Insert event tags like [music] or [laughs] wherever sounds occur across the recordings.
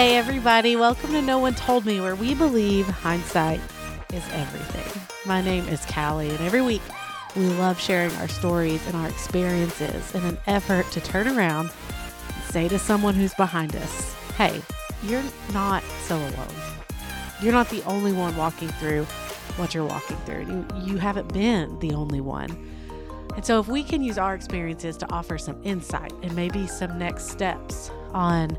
Hey, everybody, welcome to No One Told Me, where we believe hindsight is everything. My name is Callie, and every week we love sharing our stories and our experiences in an effort to turn around and say to someone who's behind us, hey, you're not so alone. You're not the only one walking through what you're walking through. You, you haven't been the only one. And so, if we can use our experiences to offer some insight and maybe some next steps on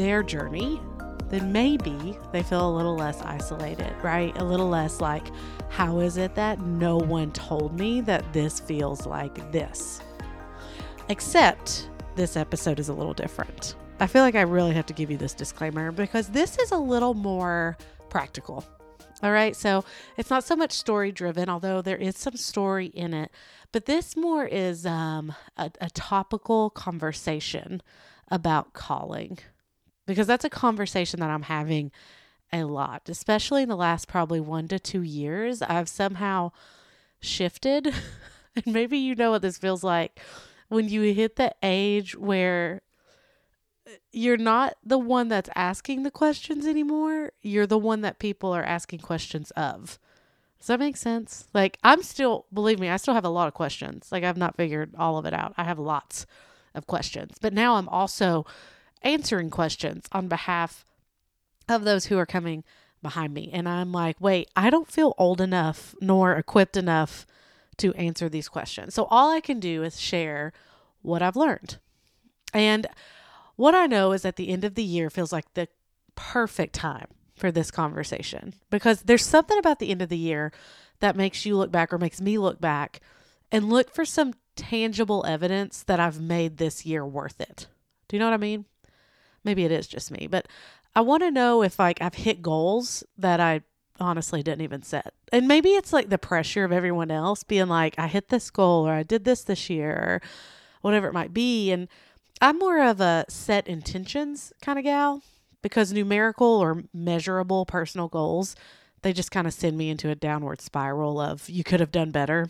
their journey, then maybe they feel a little less isolated, right? A little less like, how is it that no one told me that this feels like this? Except this episode is a little different. I feel like I really have to give you this disclaimer because this is a little more practical. All right, so it's not so much story driven, although there is some story in it, but this more is um, a, a topical conversation about calling because that's a conversation that I'm having a lot, especially in the last probably one to two years. I've somehow shifted, [laughs] and maybe you know what this feels like when you hit the age where uh, you're not the one that's asking the questions anymore. You're the one that people are asking questions of. Does that make sense? Like, I'm still, believe me, I still have a lot of questions. Like, I've not figured all of it out. I have lots of questions. But now I'm also answering questions on behalf of those who are coming behind me. And I'm like, wait, I don't feel old enough nor equipped enough to answer these questions. So all I can do is share what I've learned. And what I know is at the end of the year feels like the perfect time for this conversation because there's something about the end of the year that makes you look back or makes me look back and look for some tangible evidence that I've made this year worth it. Do you know what I mean? Maybe it is just me, but I want to know if like I've hit goals that I honestly didn't even set. And maybe it's like the pressure of everyone else being like I hit this goal or I did this this year or whatever it might be and I'm more of a set intentions kind of gal because numerical or measurable personal goals, they just kind of send me into a downward spiral of you could have done better.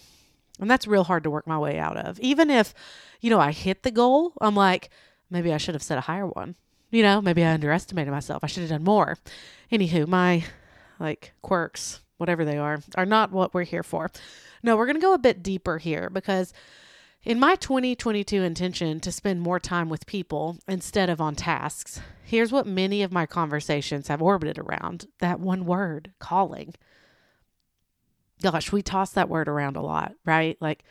And that's real hard to work my way out of. Even if, you know, I hit the goal, I'm like, maybe I should have set a higher one. You know, maybe I underestimated myself. I should have done more. Anywho, my like quirks, whatever they are, are not what we're here for. No, we're going to go a bit deeper here because in my 2022 intention to spend more time with people instead of on tasks, here's what many of my conversations have orbited around that one word calling. Gosh, we toss that word around a lot, right? Like,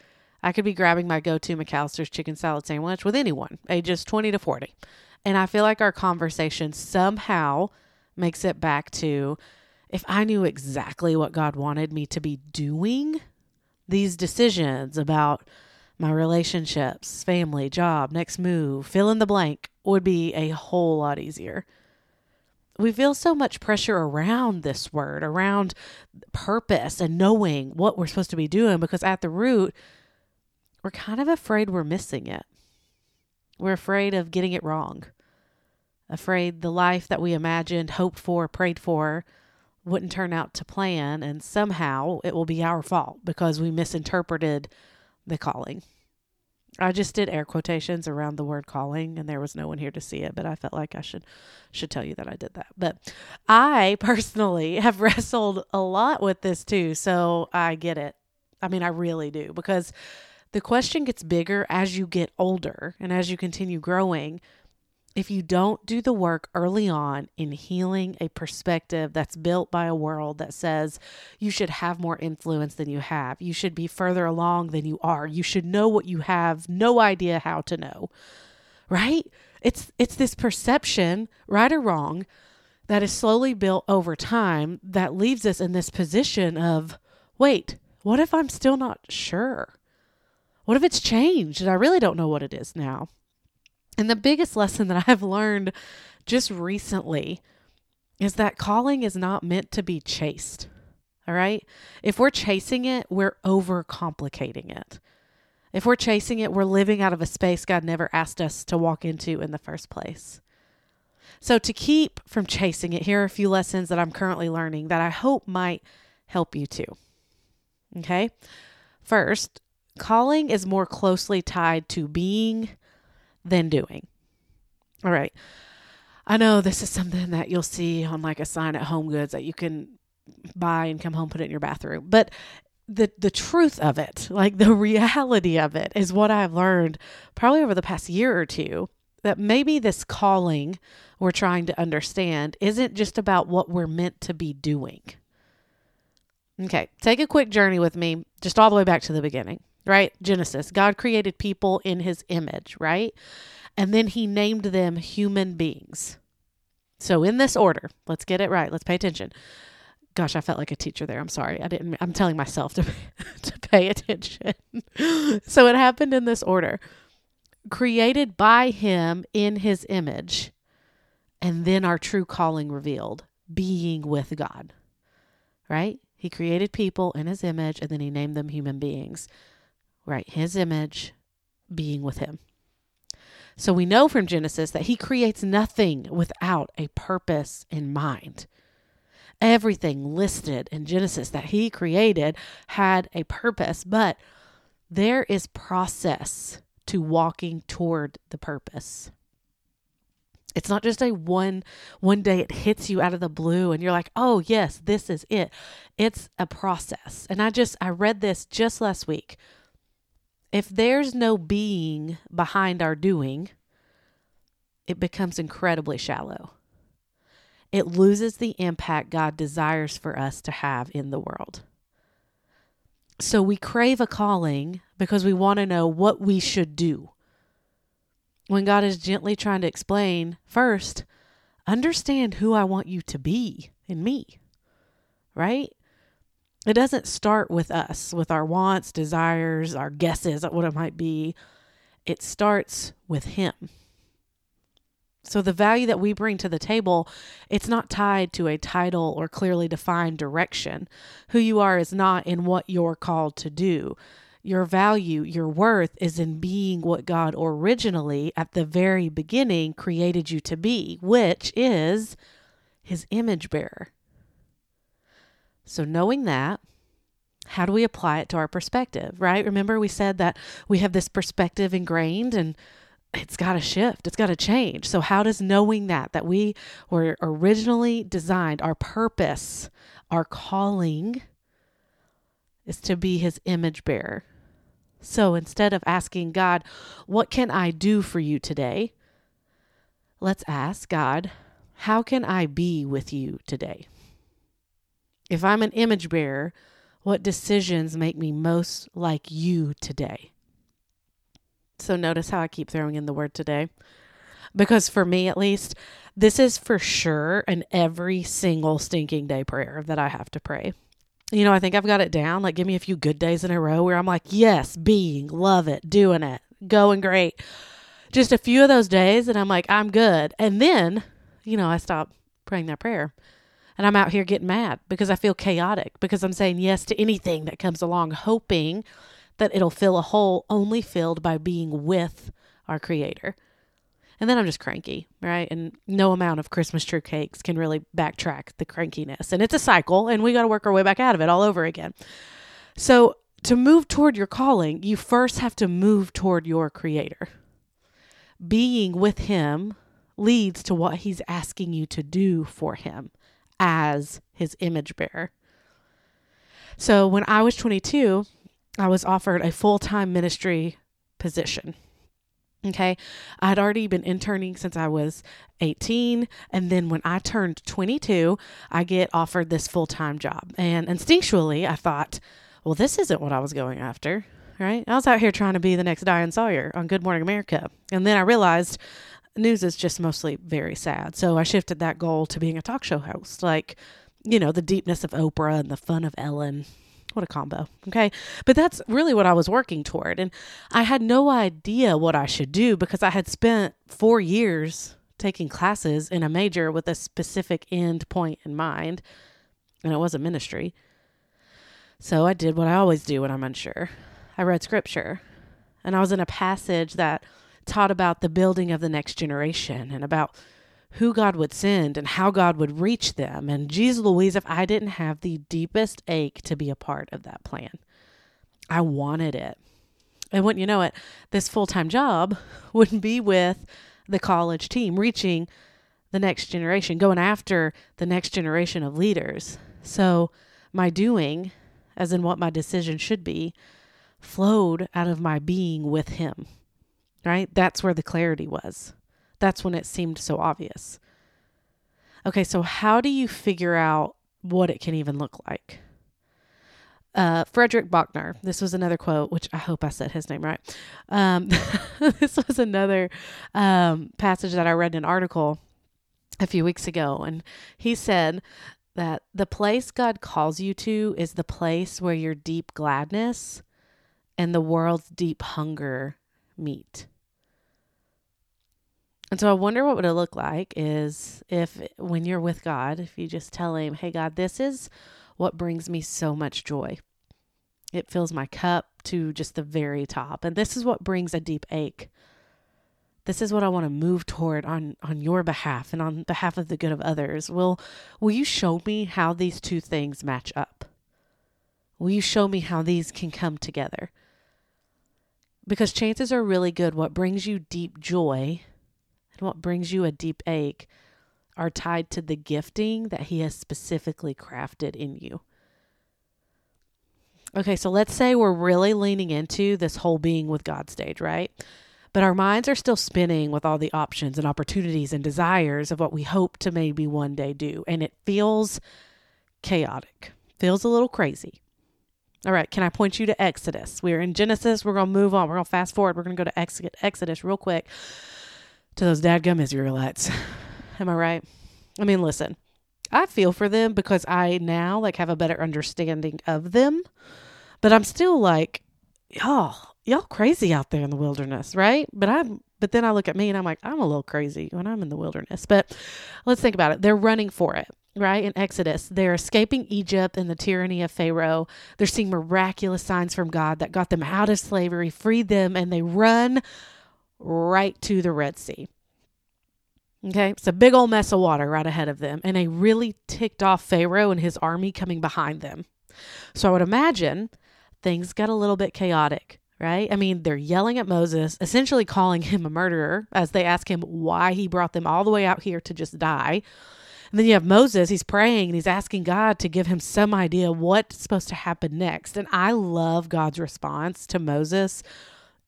I could be grabbing my go to McAlister's chicken salad sandwich with anyone, ages 20 to 40. And I feel like our conversation somehow makes it back to if I knew exactly what God wanted me to be doing, these decisions about my relationships, family, job, next move, fill in the blank would be a whole lot easier. We feel so much pressure around this word, around purpose and knowing what we're supposed to be doing because at the root, we're kind of afraid we're missing it. We're afraid of getting it wrong, afraid the life that we imagined, hoped for, prayed for wouldn't turn out to plan, and somehow it will be our fault because we misinterpreted the calling. I just did air quotations around the word calling and there was no one here to see it, but I felt like I should should tell you that I did that. But I [laughs] personally have wrestled a lot with this too, so I get it. I mean, I really do because the question gets bigger as you get older and as you continue growing if you don't do the work early on in healing a perspective that's built by a world that says you should have more influence than you have, you should be further along than you are, you should know what you have no idea how to know. Right? It's it's this perception, right or wrong, that is slowly built over time that leaves us in this position of wait, what if I'm still not sure? What if it's changed and I really don't know what it is now? And the biggest lesson that [laughs] I've learned just recently is that calling is not meant to be chased. All right. If we're chasing it, we're overcomplicating it. If we're chasing it, we're living out of a space God never asked us to walk into in the first place. So, to keep from chasing it, here are a few lessons that I'm currently learning that I hope might help you too. Okay. First, calling is more closely tied to being than doing. All right. I know this is something that you'll see on like a sign at Home Goods that you can buy and come home put it in your bathroom. But the the truth of it, like the [laughs] reality of it is what I've learned probably over the past year or two that maybe this calling we're trying to understand isn't just about what we're meant to be doing. Okay, take a quick journey with me just all the way back to the beginning, right? Genesis. God created people in his image, right? And then he named them human beings. So in this order, let's get it right. Let's pay attention. Gosh, I felt like a teacher there. I'm sorry. I didn't I'm telling myself to [laughs] to pay attention. [laughs] so it happened in this order. Created by him in his image, and then our true calling revealed, being with God. Right? He created people in his image and then he named them human beings. Right? His image being with him. So we know from Genesis that he creates nothing without a purpose in mind everything listed in Genesis that he created had a purpose, but there is process to walking toward the purpose. It's not just a one one day it hits you out of the blue and you're like, "Oh, yes, this is it." It's a process. And I just I read this just last week. If there's no being behind our doing, it becomes incredibly shallow it loses the impact God desires for us to have in the world. So we crave a calling because we want to know what we should do. When God is gently trying to explain, first, understand who I want you to be in me, right? It doesn't start with us, with our wants, desires, our guesses at what it might be. It starts with Him. So the value that we bring to the table, it's not tied to a title or clearly defined direction. Who you are is not in what you're called to do. Your value, your worth is in being what God originally at the very beginning created you to be, which is his image bearer. So knowing that, how do we apply it to our perspective, right? Remember we said that we have this perspective ingrained and it's got to shift. It's got to change. So, how does knowing that, that we were originally designed, our purpose, our calling is to be his image bearer? So, instead of asking God, what can I do for you today? Let's ask God, how can I be with you today? If I'm an image bearer, what decisions make me most like you today? So notice how I keep throwing in the word today. Because for me, at least, this is for sure an every single stinking day prayer that I have to pray. You know, I think I've got it down. Like, give me a few good days in a row where I'm like, yes, being, love it, doing it, going great. Just a few of those days, and I'm like, I'm good. And then, you know, I stop praying that prayer. And I'm out here getting mad because I feel chaotic because I'm saying yes to anything that comes along, hoping that it'll fill a hole only filled by being with our Creator. And then I'm just cranky, right? And no amount of Christmas tree cakes can really backtrack the crankiness. And it's a cycle, and we got to work our way back out of it all over again. So, to move toward your calling, you first have to move toward your Creator. Being with Him leads to what He's asking you to do for Him as His image bearer. So, when I was 22, I was offered a full time ministry position. Okay. I had already been interning since I was 18. And then when I turned 22, I get offered this full time job. And instinctually, I thought, well, this isn't what I was going after. Right. I was out here trying to be the next Diane Sawyer on Good Morning America. And then I realized news is just mostly very sad. So I shifted that goal to being a talk show host, like, you know, the deepness of Oprah and the fun of Ellen what a combo. Okay. But that's really what I was working toward. And I had no idea what I should do because I had spent four years taking classes in a major with a specific end point in mind, and it was a ministry. So I did what I always do when I'm unsure I read scripture, and I was in a passage that taught about the building of the next generation and about who God would send and how God would reach them. And Jesus Louise, if I didn't have the deepest ache to be a part of that plan, I wanted it. And wouldn't you know it, this full time job [laughs] wouldn't be with the college team, reaching the next generation, going after the next generation of leaders. So my doing, as in what my decision should be, flowed out of my being with Him, right? That's where the clarity was. That's when it seemed so obvious. Okay, so how do you figure out what it can even look like? Uh, Frederick Buechner, this was another quote, which I hope I said his name right. Um, [laughs] this was another um, passage that I read in an article a few weeks ago. And he said that the place God calls you to is the place where your deep gladness and the world's deep hunger meet. And so I wonder what would it look like is if when you're with God, if you just tell him, "Hey God, this is what brings me so much joy. It fills my cup to just the very top, and this is what brings a deep ache. This is what I want to move toward on on your behalf and on behalf of the good of others. Will will you show me how these two things match up? Will you show me how these can come together? Because chances are really good what brings you deep joy and what brings you a deep ache are tied to the gifting that He has specifically crafted in you. Okay, so let's say we're really leaning into this whole being with God stage, right? But our minds are still spinning with all the options and opportunities and desires of what we hope to maybe one day do. And it feels chaotic, feels a little crazy. All right, can I point you to Exodus? We're in Genesis. We're going to move on. We're going to fast forward. We're going to go to Exodus real quick to those dadgum Israelites. [sighs] Am I right? I mean, listen, I feel for them because I now like have a better understanding of them, but I'm still like, y'all, y'all crazy out there in the wilderness, right? But I'm but then I look at me and I'm like, I'm a little crazy when I'm in the wilderness. But let's think about it. They're running for it, right? In Exodus, they're escaping Egypt and the tyranny of Pharaoh. They're seeing miraculous signs from God that got them out of slavery, freed them, and they run right to the Red Sea. Okay, it's a big old mess of water right ahead of them, and a really ticked off Pharaoh and his army coming behind them. So I would imagine things got a little bit chaotic, right? I mean, they're yelling at Moses, essentially calling him a murderer as they ask him why he brought them all the way out here to just die. And then you have Moses, he's praying and he's asking God to give him some idea what's supposed to happen next. And I love God's response to Moses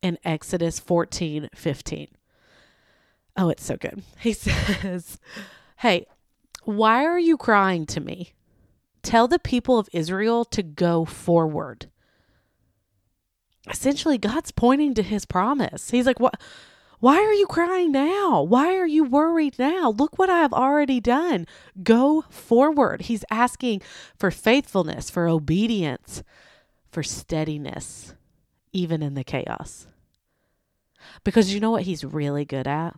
in Exodus 14 15. Oh, it's so good. [laughs] He says, Hey, why are you crying to me? Tell the people of Israel to go forward. Essentially, God's pointing to his promise. He's like, What? Why are you crying now? Why are you worried now? Look what I have already done. Go forward. He's asking for faithfulness, for obedience, for steadiness, even in the chaos. Because you know what he's really good at?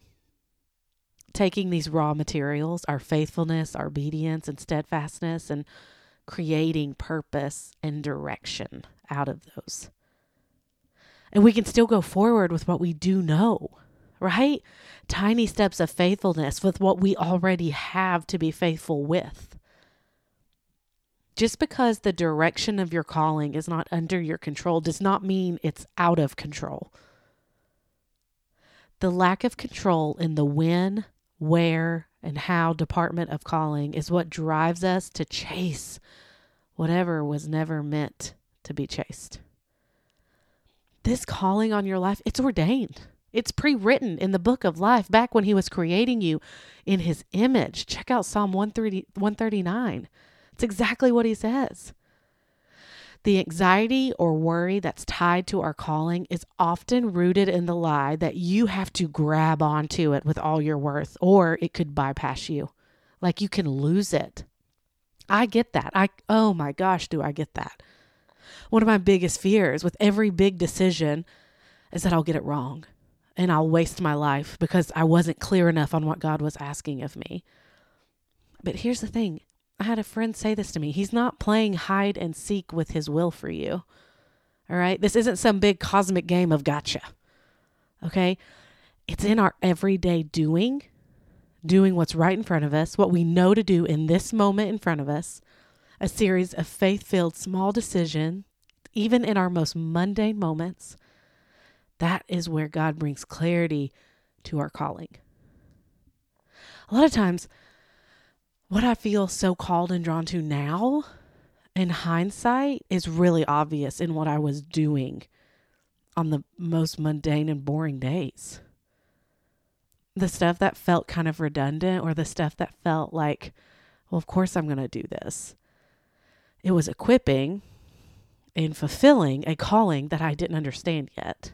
taking these raw materials, our faithfulness, our obedience, and steadfastness, and creating purpose and direction out of those. And we can still go forward with what we do know, right? Tiny steps of faithfulness with what we already have to be faithful with. Just because the direction of your calling is not under your control does not mean it's out of control. The lack of control in the when, where, and how department of calling is what drives us to chase whatever was never meant to be chased. This calling on your life, it's ordained. It's pre written in the book of life back when he was creating you in his image. Check out Psalm 130, 139. It's exactly what he says. The anxiety or worry that's tied to our calling is often rooted in the lie that you have to grab onto it with all your worth or it could bypass you. Like you can lose it. I get that. I oh my gosh, do I get that. One of my biggest fears with every big decision is that I'll get it wrong and I'll waste my life because I wasn't clear enough on what God was asking of me. But here's the thing I had a friend say this to me. He's not playing hide and seek with his will for you. All right. This isn't some big cosmic game of gotcha. Okay. It's in our everyday doing, doing what's right in front of us, what we know to do in this moment in front of us, a series of faith filled small decisions, even in our most mundane moments. That is where God brings clarity to our calling. a lot of times, what I feel so called and drawn to now, in hindsight, is really obvious in what I was doing on the most mundane and boring days. The stuff that felt kind of redundant or the stuff that felt like, well, of course I'm going to do this. It was equipping and fulfilling a calling that I didn't understand yet.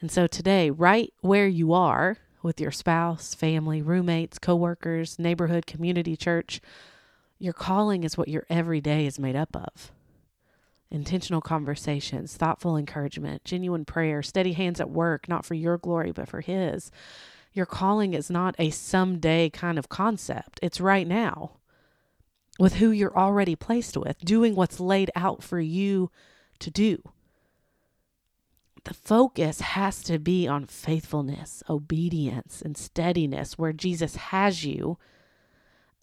And so today, right where you are with your spouse, family, roommates, coworkers, neighborhood, community, church, your calling is what your everyday is made up of intentional conversations, thoughtful encouragement, genuine prayer, steady hands at work, not for your glory, but for His. Your calling is not a someday kind of concept, it's right now with who you're already placed with, doing what's laid out for you to do. The focus has to be on faithfulness, obedience, and steadiness where Jesus has you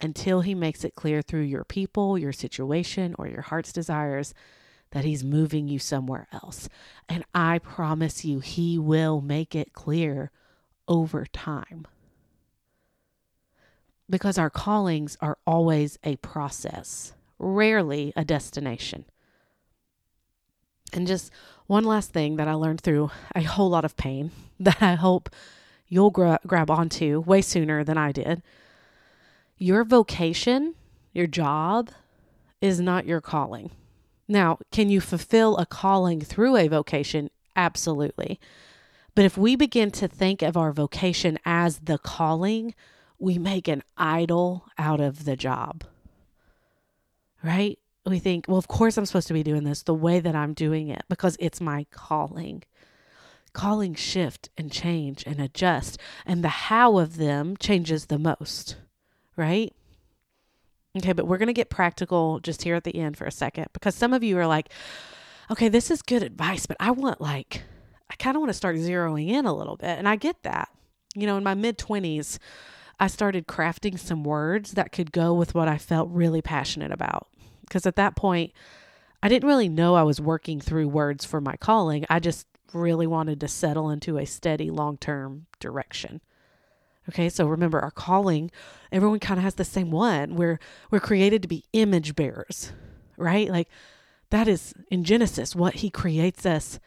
until he makes it clear through your people, your situation, or your heart's desires that he's moving you somewhere else. And I promise you, he will make it clear over time. Because our callings are always a process, rarely a destination. And just one last thing that I learned through a whole lot of pain [laughs] that I hope you'll gra- grab onto way sooner than I did. Your vocation, your job, is not your calling. Now, can you fulfill a calling through a vocation? Absolutely. But if we begin to think of our vocation as the calling, we make an idol out of the job. Right? We think, well, of course I'm supposed to be doing this the way that I'm doing it because it's my calling. Calling shift and change and adjust, and the how of them changes the most, right? Okay, but we're going to get practical just here at the end for a second because some of you are like, okay, this is good advice, but I want like, I kind of want to start zeroing in a little bit. And I get that. You know, in my mid 20s, I started crafting some words that could go with what I felt really passionate about. Because at that point, I didn't really know I was working through words for my calling. I just really wanted to settle into a steady long term direction. Okay, so remember our calling, everyone kind of has the same one. We're we're created to be image bearers, right? Like that is in Genesis what he creates us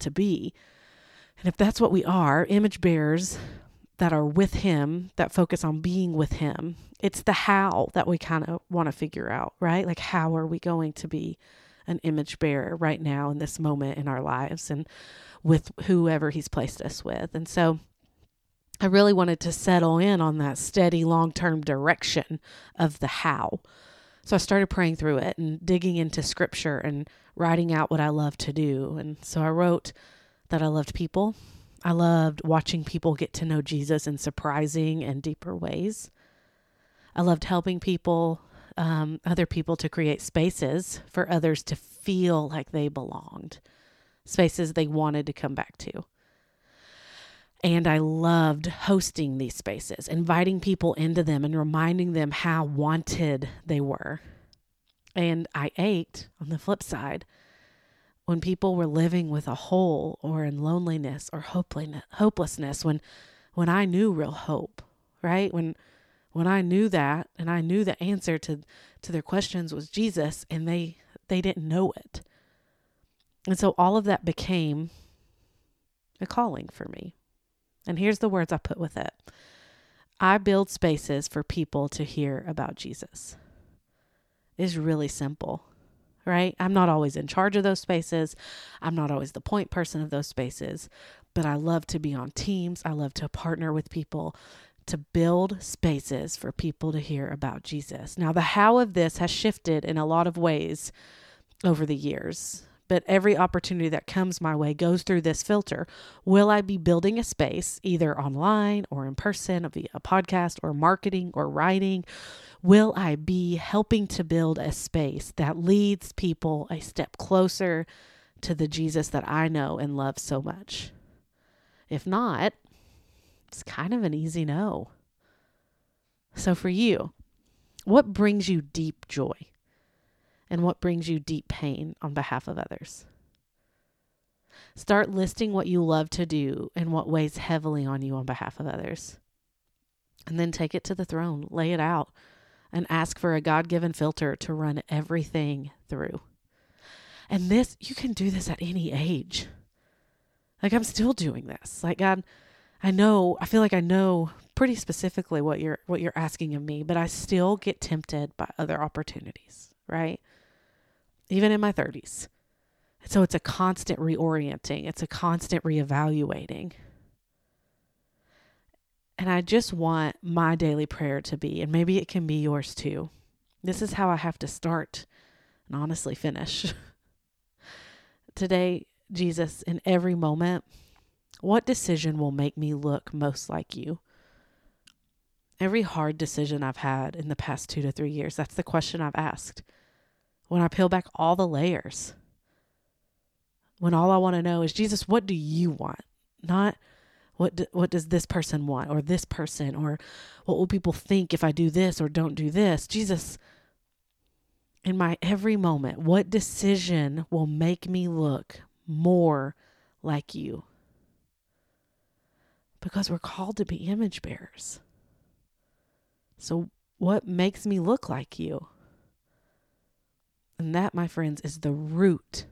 to be. And if that's what we are, image bearers that are with him, that focus on being with him, it's the how that we kind of want to figure out, right? Like how are we going to be an image bearer right now in this moment in our lives and with whoever he's placed us with. And so I really wanted to settle in on that steady long term direction of the how. So I started praying through it and digging into scripture and writing out what I love to do. And so I wrote that I loved people. I loved watching people get to know Jesus in surprising and deeper ways. I loved helping people, um, other people, to create spaces for others to feel like they belonged, spaces they wanted to come back to. And I loved hosting these spaces, inviting people into them and reminding them how wanted they were. And I ached on the flip side when people were living with a hole or in loneliness or hopelessness when when I knew real hope, right? When when I knew that and I knew the answer to to their questions was Jesus and they they didn't know it. And so all of that became a calling for me. And here's the words I put with it I build spaces for people to hear about Jesus. It's really simple, right? I'm not always in charge of those spaces. I'm not always the point person of those spaces, but I love to be on teams. I love to partner with people to build spaces for people to hear about Jesus. Now, the how of this has shifted in a lot of ways over the years but every opportunity that comes my way goes through this filter. Will I be building a space either online or in person via a podcast or marketing or writing? Will I be helping to build a space that leads people a step closer to the Jesus that I know and love so much? If not, it's kind of an easy no. So, for you, what brings you deep joy? And what brings you deep pain on behalf of others. Start listing what you love to do and what weighs heavily on you on behalf of others. And then take it to the throne, lay it out, and ask for a God given filter to run everything through. And this, you can do this at any age. Like I'm still doing this. Like God, I know, I feel like I know pretty specifically what you're what you're asking of me, but I still get tempted by other opportunities, right? Even in my 30s. So it's a constant reorienting, it's a constant reevaluating. And I just want my daily prayer to be, and maybe it can be yours too. This is how I have to start and honestly finish. [laughs] Today, Jesus, in every moment, what decision will make me look most like you? Every hard decision I've had in the past two to three years, that's the question I've asked. When I peel back all the layers, when all I want to know is, Jesus, what do you want? Not what do, what does this person want or this person or what will people think if I do this or don't do this? Jesus, in my every moment, what decision will make me look more like you? Because we're called to be image bearers. So, what makes me look like you? And that, my friends, is the root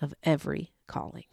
of every calling.